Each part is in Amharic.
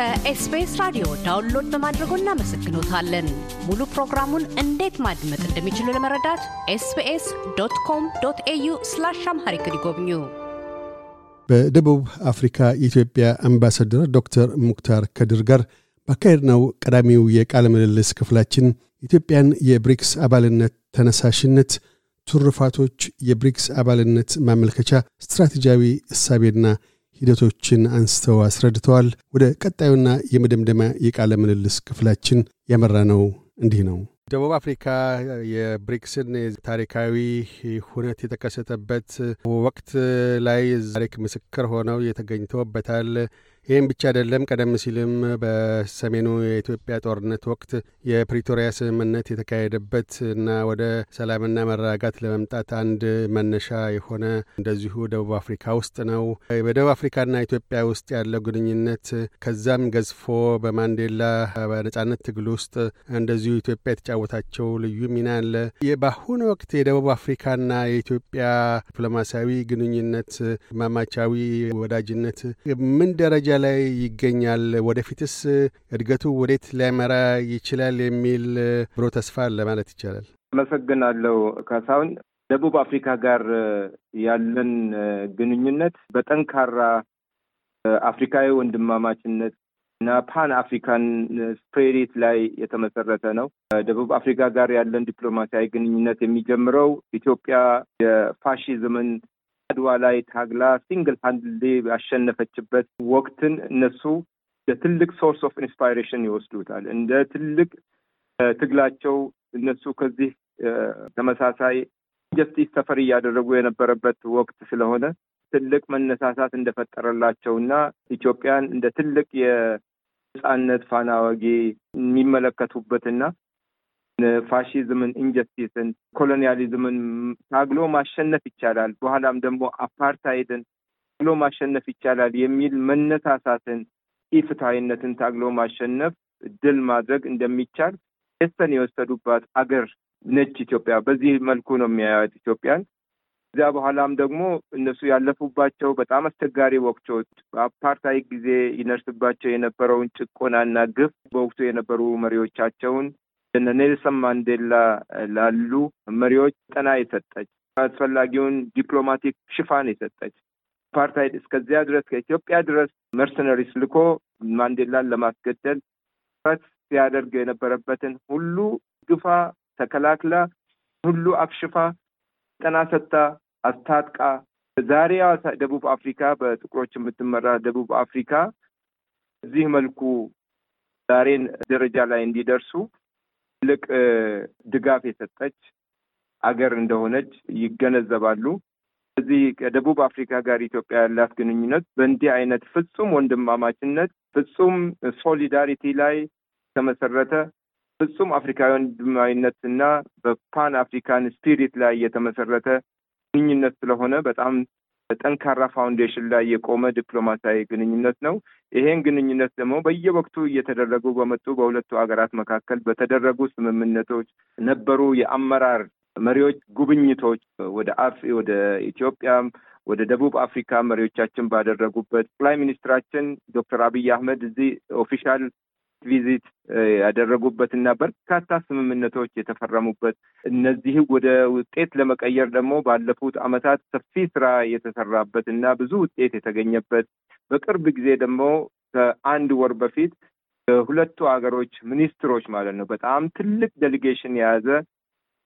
ከኤስቢኤስ ራዲዮ download በማድረጎ እናመሰግኖታለን። ሙሉ ፕሮግራሙን እንዴት ማድመጥ እንደሚችሉ ለመረዳት ኤስቢኤስ dot com dot au slash Amharic ይጎብኙ። በደቡብ አፍሪካ የኢትዮጵያ አምባሳደር ዶክተር ሙክታር ከድር ጋር ባካሄድነው ቀዳሚው የቃለ ምልልስ ክፍላችን ኢትዮጵያን የብሪክስ አባልነት ተነሳሽነት፣ ትሩፋቶች፣ የብሪክስ አባልነት ማመልከቻ፣ ስትራቴጂያዊ እሳቤና ሂደቶችን አንስተው አስረድተዋል። ወደ ቀጣዩና የመደምደሚያ የቃለ ምልልስ ክፍላችን ያመራ ነው እንዲህ ነው። ደቡብ አፍሪካ የብሪክስን ታሪካዊ ሁነት የተከሰተበት ወቅት ላይ ታሪክ ምስክር ሆነው የተገኝተውበታል። ይህም ብቻ አይደለም። ቀደም ሲልም በሰሜኑ የኢትዮጵያ ጦርነት ወቅት የፕሪቶሪያ ስምምነት የተካሄደበት እና ወደ ሰላምና መረጋጋት ለመምጣት አንድ መነሻ የሆነ እንደዚሁ ደቡብ አፍሪካ ውስጥ ነው። በደቡብ አፍሪካና ኢትዮጵያ ውስጥ ያለው ግንኙነት ከዛም ገዝፎ በማንዴላ በነጻነት ትግል ውስጥ እንደዚሁ ኢትዮጵያ የተጫወታቸው ልዩ ሚና አለ። በአሁኑ ወቅት የደቡብ አፍሪካና የኢትዮጵያ ዲፕሎማሲያዊ ግንኙነት ማማቻዊ ወዳጅነት ምን ደረጃ ላይ ይገኛል? ወደፊትስ እድገቱ ወዴት ሊያመራ ይችላል? የሚል ብሩህ ተስፋ አለ ማለት ይቻላል። አመሰግናለሁ ካሳሁን። ደቡብ አፍሪካ ጋር ያለን ግንኙነት በጠንካራ አፍሪካዊ ወንድማማችነት እና Pan African spirit ላይ የተመሰረተ ነው። ደቡብ አፍሪካ ጋር ያለን ዲፕሎማሲያዊ ግንኙነት የሚጀምረው ኢትዮጵያ የፋሺዝምን አድዋ ላይ ታግላ single handedly ያሸነፈችበት ወቅትን እነሱ እንደ ትልቅ source of inspiration ይወስዱታል። እንደ ትልቅ ትግላቸው እነሱ ከዚህ ተመሳሳይ injustice suffer እያደረጉ የነበረበት ወቅት ስለሆነ ትልቅ መነሳሳት እንደፈጠረላቸው እና ኢትዮጵያን እንደ ትልቅ የነጻነት ፋና ወጊ የሚመለከቱበትና ፋሺዝምን፣ injustice ን፣ colonialism ን ታግሎ ማሸነፍ ይቻላል፣ በኋላም ደግሞ አፓርታይድን ታግሎ ማሸነፍ ይቻላል የሚል መነሳሳትን፣ ኢፍትሐዊነትን ታግሎ ማሸነፍ ድል ማድረግ እንደሚቻል ስተን የወሰዱባት አገር ነች ኢትዮጵያ። በዚህ መልኩ ነው የሚያዩት ኢትዮጵያን። እዚያ በኋላም ደግሞ እነሱ ያለፉባቸው በጣም አስቸጋሪ ወቅቶች በአፓርታይድ ጊዜ ይነርስባቸው የነበረውን ጭቆናና ግፍ በወቅቱ የነበሩ መሪዎቻቸውን እነ ኔልሰን ማንዴላ ላሉ መሪዎች ስልጠና የሰጠች አስፈላጊውን diplomatic ሽፋን የሰጠች አፓርታይድ እስከዚያ ድረስ ከኢትዮጵያ ድረስ mercenaries ልኮ ማንዴላን ለማስገደል ጥረት ሲያደርግ የነበረበትን ሁሉ ግፋ ተከላክላ ሁሉ አክሽፋ ስልጠና ሰጥታ አስታጥቃ ዛሬዋ ደቡብ አፍሪካ በጥቁሮች የምትመራ ደቡብ አፍሪካ እዚህ መልኩ ዛሬን ደረጃ ላይ እንዲደርሱ ትልቅ ድጋፍ የሰጠች አገር እንደሆነች ይገነዘባሉ። እዚህ ከደቡብ አፍሪካ ጋር ኢትዮጵያ ያላት ግንኙነት በእንዲህ አይነት ፍጹም ወንድማማችነት፣ ፍጹም solidarity ላይ የተመሰረተ ፍጹም አፍሪካዊ ወንድማዊነት እና በ Pan African spirit ላይ የተመሰረተ ግንኙነት ስለሆነ በጣም ጠንካራ foundation ላይ የቆመ ዲፕሎማሲያዊ ግንኙነት ነው። ይሄን ግንኙነት ደግሞ በየወቅቱ እየተደረጉ በመጡ በሁለቱ ሀገራት መካከል በተደረጉ ስምምነቶች ነበሩ። የአመራር መሪዎች ጉብኝቶች ወደ አፍ ወደ ኢትዮጵያም ወደ ደቡብ አፍሪካ መሪዎቻችን ባደረጉበት ጠቅላይ ሚኒስትራችን ዶክተር አብይ አህመድ እዚህ official visit ያደረጉበት እና በርካታ ስምምነቶች የተፈረሙበት እነዚህ ወደ ውጤት ለመቀየር ደግሞ ባለፉት ዓመታት ሰፊ ስራ የተሰራበት እና ብዙ ውጤት የተገኘበት በቅርብ ጊዜ ደግሞ ከአንድ ወር በፊት ሁለቱ ሀገሮች ሚኒስትሮች ማለት ነው በጣም ትልቅ delegation የያዘ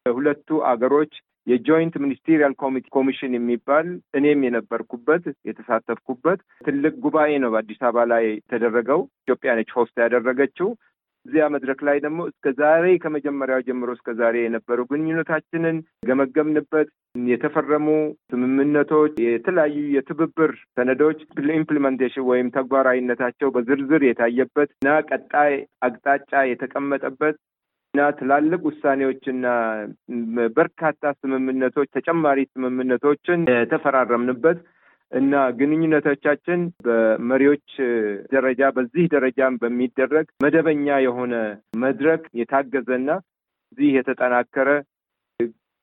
ሁለቱ አገሮች የ joint ministerial commission የሚባል እኔም የነበርኩበት የተሳተፍኩበት ትልቅ ጉባኤ ነው በአዲስ አበባ ላይ የተደረገው። ኢትዮጵያ ነች host ያደረገችው። እዚያ መድረክ ላይ ደግሞ እስከ ዛሬ ከመጀመሪያው ጀምሮ እስከ ዛሬ የነበሩ ግንኙነታችንን የገመገምንበት። የተፈረሙ ስምምነቶች፣ የተለያዩ የትብብር ሰነዶች implementation ወይም ተግባራዊነታቸው በዝርዝር የታየበት እና ቀጣይ አቅጣጫ የተቀመጠበት እና ትላልቅ ውሳኔዎችና በርካታ ስምምነቶች ተጨማሪ ስምምነቶችን የተፈራረምንበት እና ግንኙነቶቻችን በመሪዎች ደረጃ በዚህ ደረጃም በሚደረግ መደበኛ የሆነ መድረክ የታገዘና እዚህ የተጠናከረ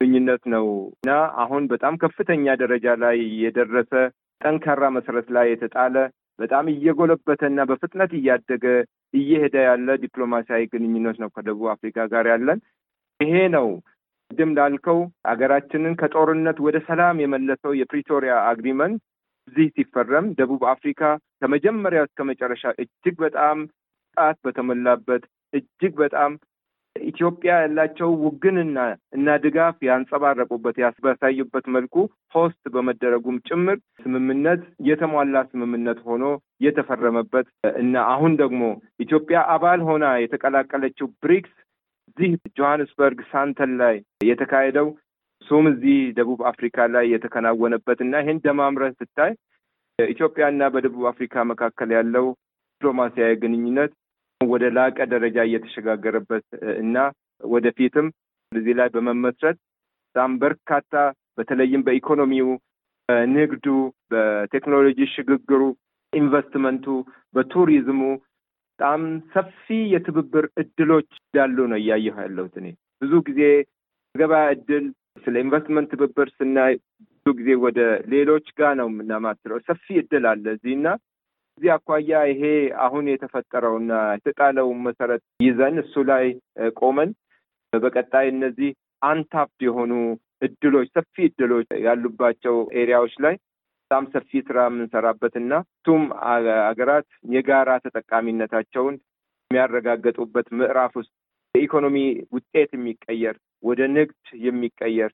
ግንኙነት ነው እና አሁን በጣም ከፍተኛ ደረጃ ላይ የደረሰ ጠንካራ መሰረት ላይ የተጣለ በጣም እየጎለበተና በፍጥነት እያደገ እየሄደ ያለ ዲፕሎማሲያዊ ግንኙነት ነው ከደቡብ አፍሪካ ጋር ያለን። ይሄ ነው ቅድም ላልከው ሀገራችንን ከጦርነት ወደ ሰላም የመለሰው የፕሪቶሪያ agreement እዚህ ሲፈረም ደቡብ አፍሪካ ከመጀመሪያ እስከ መጨረሻ እጅግ በጣም ጣት በተሞላበት እጅግ በጣም ኢትዮጵያ ያላቸው ውግንና እና ድጋፍ ያንጸባረቁበት ያሳዩበት መልኩ host በመደረጉም ጭምር ስምምነት የተሟላ ስምምነት ሆኖ የተፈረመበት እና አሁን ደግሞ ኢትዮጵያ አባል ሆና የተቀላቀለችው ብሪክስ እዚህ ጆሀንስበርግ ሳንተን ላይ የተካሄደው እሱም እዚህ ደቡብ አፍሪካ ላይ የተከናወነበት እና ይህን ደማምረህ ስታይ ኢትዮጵያና በደቡብ አፍሪካ መካከል ያለው ዲፕሎማሲያዊ ግንኙነት ወደ ላቀ ደረጃ እየተሸጋገረበት እና ወደፊትም እዚህ ላይ በመመስረት በጣም በርካታ በተለይም በኢኮኖሚው፣ በንግዱ፣ በቴክኖሎጂ ሽግግሩ፣ ኢንቨስትመንቱ፣ በቱሪዝሙ በጣም ሰፊ የትብብር እድሎች እንዳሉ ነው እያየሁ ያለሁት። እኔ ብዙ ጊዜ ገበያ እድል ስለ ኢንቨስትመንት ትብብር ስናይ ብዙ ጊዜ ወደ ሌሎች ጋር ነው የምናማትረው። ሰፊ እድል አለ እዚህ እና እዚህ አኳያ ይሄ አሁን የተፈጠረውና የተጣለውን መሰረት ይዘን እሱ ላይ ቆመን በቀጣይ እነዚህ አንታፕድ የሆኑ እድሎች ሰፊ እድሎች ያሉባቸው ኤሪያዎች ላይ በጣም ሰፊ ስራ የምንሰራበት እና እሱም ሀገራት የጋራ ተጠቃሚነታቸውን የሚያረጋገጡበት ምዕራፍ ውስጥ የኢኮኖሚ ውጤት የሚቀየር ወደ ንግድ የሚቀየር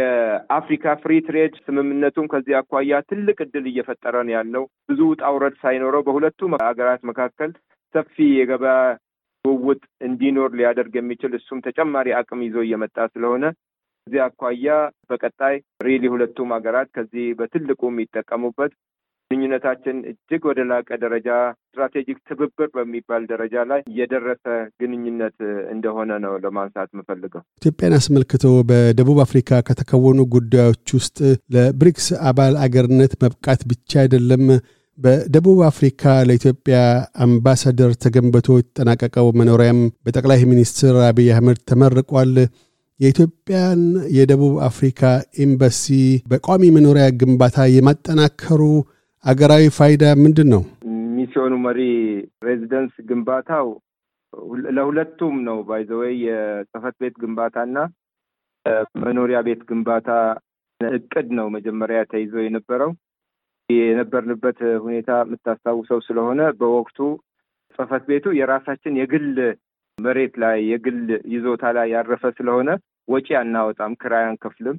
የአፍሪካ free trade ስምምነቱም ከዚህ አኳያ ትልቅ እድል እየፈጠረ ነው ያለው። ብዙ ውጣ ውረድ ሳይኖረው በሁለቱ ሀገራት መካከል ሰፊ የገበያ ልውውጥ እንዲኖር ሊያደርግ የሚችል እሱም ተጨማሪ አቅም ይዞ እየመጣ ስለሆነ ከዚህ አኳያ በቀጣይ really ሁለቱም ሀገራት ከዚህ በትልቁ የሚጠቀሙበት ግንኙነታችን እጅግ ወደ ላቀ ደረጃ strategic ትብብር በሚባል ደረጃ ላይ የደረሰ ግንኙነት እንደሆነ ነው ለማንሳት የምፈልገው። ኢትዮጵያን አስመልክቶ በደቡብ አፍሪካ ከተከወኑ ጉዳዮች ውስጥ ለብሪክስ አባል አገርነት መብቃት ብቻ አይደለም። በደቡብ አፍሪካ ለኢትዮጵያ አምባሳደር ተገንብቶ የተጠናቀቀው መኖሪያም በጠቅላይ ሚኒስትር አብይ አህመድ ተመርቋል። የኢትዮጵያን የደቡብ አፍሪካ ኤምባሲ በቋሚ መኖሪያ ግንባታ የማጠናከሩ አገራዊ ፋይዳ ምንድን ነው? ሚስዮኑ መሪ residence ግንባታው ለሁለቱም ነው። by the way የጽህፈት ቤት ግንባታና መኖሪያ ቤት ግንባታ እቅድ ነው መጀመሪያ ተይዞ የነበረው። የነበርንበት ሁኔታ የምታስታውሰው ስለሆነ በወቅቱ ጽህፈት ቤቱ የራሳችን የግል መሬት ላይ የግል ይዞታ ላይ ያረፈ ስለሆነ ወጪ አናወጣም፣ ክራይ አንከፍልም።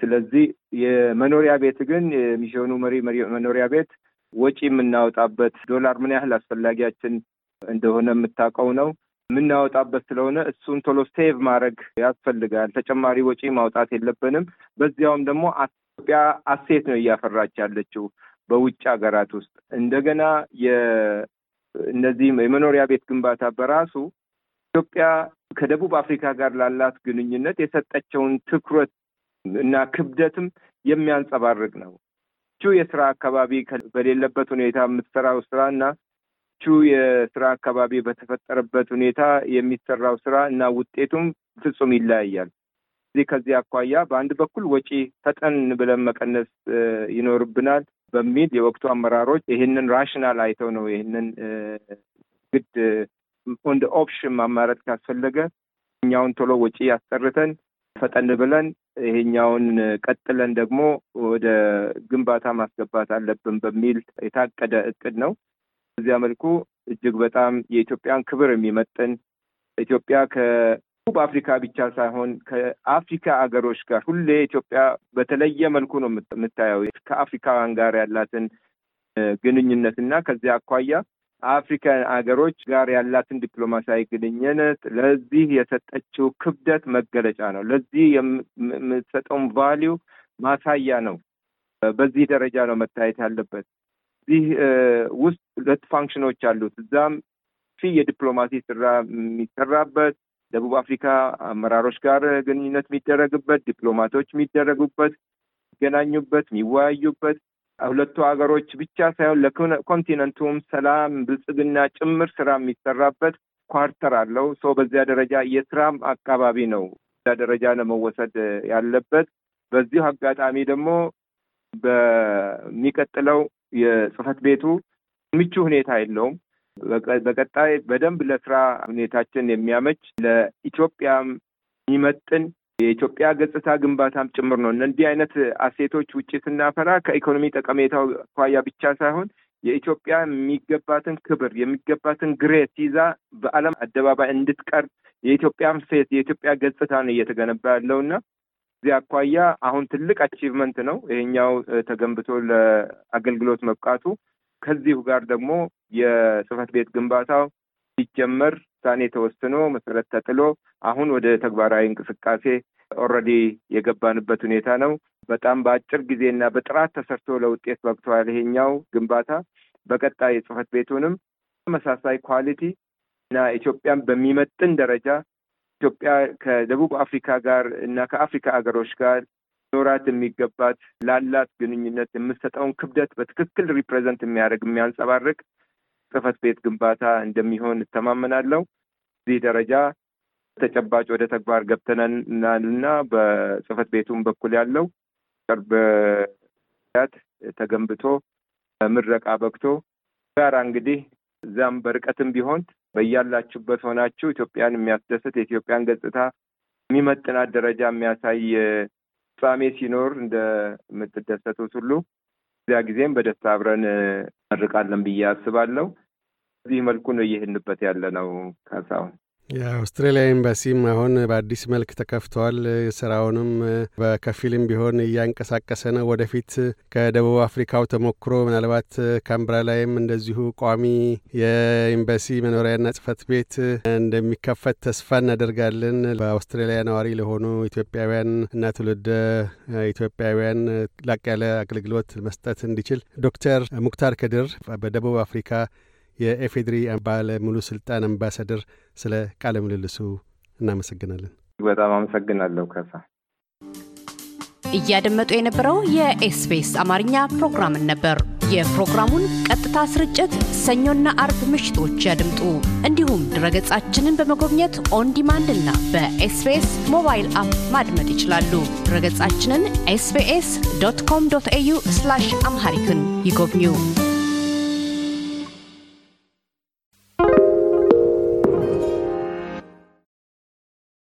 ስለዚህ የመኖሪያ ቤት ግን የሚሲዮኑ መሪ መኖሪያ ቤት ወጪ የምናወጣበት ዶላር ምን ያህል አስፈላጊያችን እንደሆነ የምታውቀው ነው የምናወጣበት ስለሆነ እሱን ቶሎ save ማድረግ ያስፈልጋል። ተጨማሪ ወጪ ማውጣት የለብንም። በዚያውም ደግሞ ኢትዮጵያ asset ነው እያፈራች ያለችው በውጭ ሀገራት ውስጥ እንደገና እነዚህ የመኖሪያ ቤት ግንባታ በራሱ ኢትዮጵያ ከደቡብ አፍሪካ ጋር ላላት ግንኙነት የሰጠቸውን ትኩረት እና ክብደትም የሚያንጸባርቅ ነው። ቹ የስራ አካባቢ በሌለበት ሁኔታ የምትሰራው ስራ እና ቹ የስራ አካባቢ በተፈጠረበት ሁኔታ የሚሰራው ስራ እና ውጤቱም ፍጹም ይለያያል። እዚህ ከዚህ አኳያ በአንድ በኩል ወጪ ፈጠን ብለን መቀነስ ይኖርብናል በሚል የወቅቱ አመራሮች ይህንን ራሽናል አይተው ነው ይህንን ግድ እንደ option ማማረጥ ካስፈለገ እኛውን ቶሎ ወጪ ያስጠርተን ፈጠን ብለን ይሄኛውን ቀጥለን ደግሞ ወደ ግንባታ ማስገባት አለብን በሚል የታቀደ እቅድ ነው። በዚያ መልኩ እጅግ በጣም የኢትዮጵያን ክብር የሚመጥን ኢትዮጵያ ከደቡብ አፍሪካ ብቻ ሳይሆን ከአፍሪካ አገሮች ጋር ሁሌ ኢትዮጵያ በተለየ መልኩ ነው የምታየው ከአፍሪካውያን ጋር ያላትን ግንኙነት እና ከዚያ አኳያ አፍሪካን አገሮች ጋር ያላትን ዲፕሎማሲያዊ ግንኙነት ለዚህ የሰጠችው ክብደት መገለጫ ነው። ለዚህ የምትሰጠውን value ማሳያ ነው። በዚህ ደረጃ ነው መታየት ያለበት። እዚህ ውስጥ ሁለት function ኦች አሉት። እዛም ፊ የዲፕሎማሲ ስራ የሚሰራበት ደቡብ አፍሪካ አመራሮች ጋር ግንኙነት የሚደረግበት፣ ዲፕሎማቶች የሚደረጉበት፣ የሚገናኙበት፣ የሚወያዩበት ሁለቱ ሀገሮች ብቻ ሳይሆን ለኮንቲነንቱም ሰላም፣ ብልጽግና ጭምር ስራ የሚሰራበት ኳርተር አለው። ሰው በዚያ ደረጃ የስራም አካባቢ ነው። በዚያ ደረጃ ነው መወሰድ ያለበት። በዚሁ አጋጣሚ ደግሞ በሚቀጥለው የጽህፈት ቤቱ ምቹ ሁኔታ የለውም። በቀጣይ በደንብ ለስራ ሁኔታችን የሚያመች ለኢትዮጵያም የሚመጥን የኢትዮጵያ ገጽታ ግንባታም ጭምር ነው። እነዚህ አይነት asset ኦች ውጭ ስናፈራ ከኢኮኖሚ ጠቀሜታው አኳያ ብቻ ሳይሆን የኢትዮጵያ የሚገባትን ክብር የሚገባትን grace ይዛ በዓለም አደባባይ እንድትቀርብ የኢትዮጵያም face የኢትዮጵያ ገጽታ ነው እየተገነባ ያለውና እዚህ አኳያ አሁን ትልቅ achievement ነው ይሄኛው ተገንብቶ ለአገልግሎት መብቃቱ። ከዚሁ ጋር ደግሞ የጽህፈት ቤት ግንባታው ሲጀመር ውሳኔ ተወስኖ መሰረት ተጥሎ አሁን ወደ ተግባራዊ እንቅስቃሴ already የገባንበት ሁኔታ ነው። በጣም በአጭር ጊዜና በጥራት ተሰርቶ ለውጤት በቅተዋል። ይሄኛው ግንባታ በቀጣይ የጽህፈት ቤቱንም ተመሳሳይ quality እና ኢትዮጵያን በሚመጥን ደረጃ ኢትዮጵያ ከደቡብ አፍሪካ ጋር እና ከአፍሪካ ሀገሮች ጋር ኖራት የሚገባት ላላት ግንኙነት የምሰጠውን ክብደት በትክክል represent የሚያደርግ የሚያንጸባርቅ ጽህፈት ቤት ግንባታ እንደሚሆን እተማመናለሁ። እዚህ ደረጃ ተጨባጭ ወደ ተግባር ገብተናል በጽህፈት ቤቱም በኩል ያለው ቅርብ ያት ተገንብቶ ምረቃ በቅቶ ጋራ እንግዲህ እዛም በርቀትም ቢሆን በያላችሁበት ሆናችሁ ኢትዮጵያን የሚያስደስት የኢትዮጵያን ገጽታ የሚመጥናት ደረጃ የሚያሳይ ፍጻሜ ሲኖር እንደምትደሰቱት ሁሉ እዚያ ጊዜም በደስታ አብረን መርቃለን ብዬ አስባለሁ። በዚህ መልኩ ነው እየሄድንበት ያለ ነው። ካሳሁን የአውስትራሊያ ኤምባሲም አሁን በአዲስ መልክ ተከፍተዋል። ስራውንም በከፊልም ቢሆን እያንቀሳቀሰ ነው። ወደፊት ከደቡብ አፍሪካው ተሞክሮ ምናልባት ካምብራ ላይም እንደዚሁ ቋሚ የኤምባሲ መኖሪያና ጽህፈት ቤት እንደሚከፈት ተስፋ እናደርጋለን። በአውስትራሊያ ነዋሪ ለሆኑ ኢትዮጵያውያን እና ትውልደ ኢትዮጵያውያን ላቅ ያለ አገልግሎት መስጠት እንዲችል ዶክተር ሙክታር ከድር በደቡብ አፍሪካ የኤፌድሪ ባለ ሙሉ ስልጣን አምባሳደር፣ ስለ ቃለ ምልልሱ እናመሰግናለን። በጣም አመሰግናለሁ ከሳ እያደመጡ የነበረው የኤስቢኤስ አማርኛ ፕሮግራምን ነበር። የፕሮግራሙን ቀጥታ ስርጭት ሰኞና አርብ ምሽቶች ያድምጡ። እንዲሁም ድረገጻችንን በመጎብኘት on demand እና በ SBS mobile app ማድመጥ ይችላሉ። ድረገጻችንን SBS dot com dot au Amharic ን ይጎብኙ።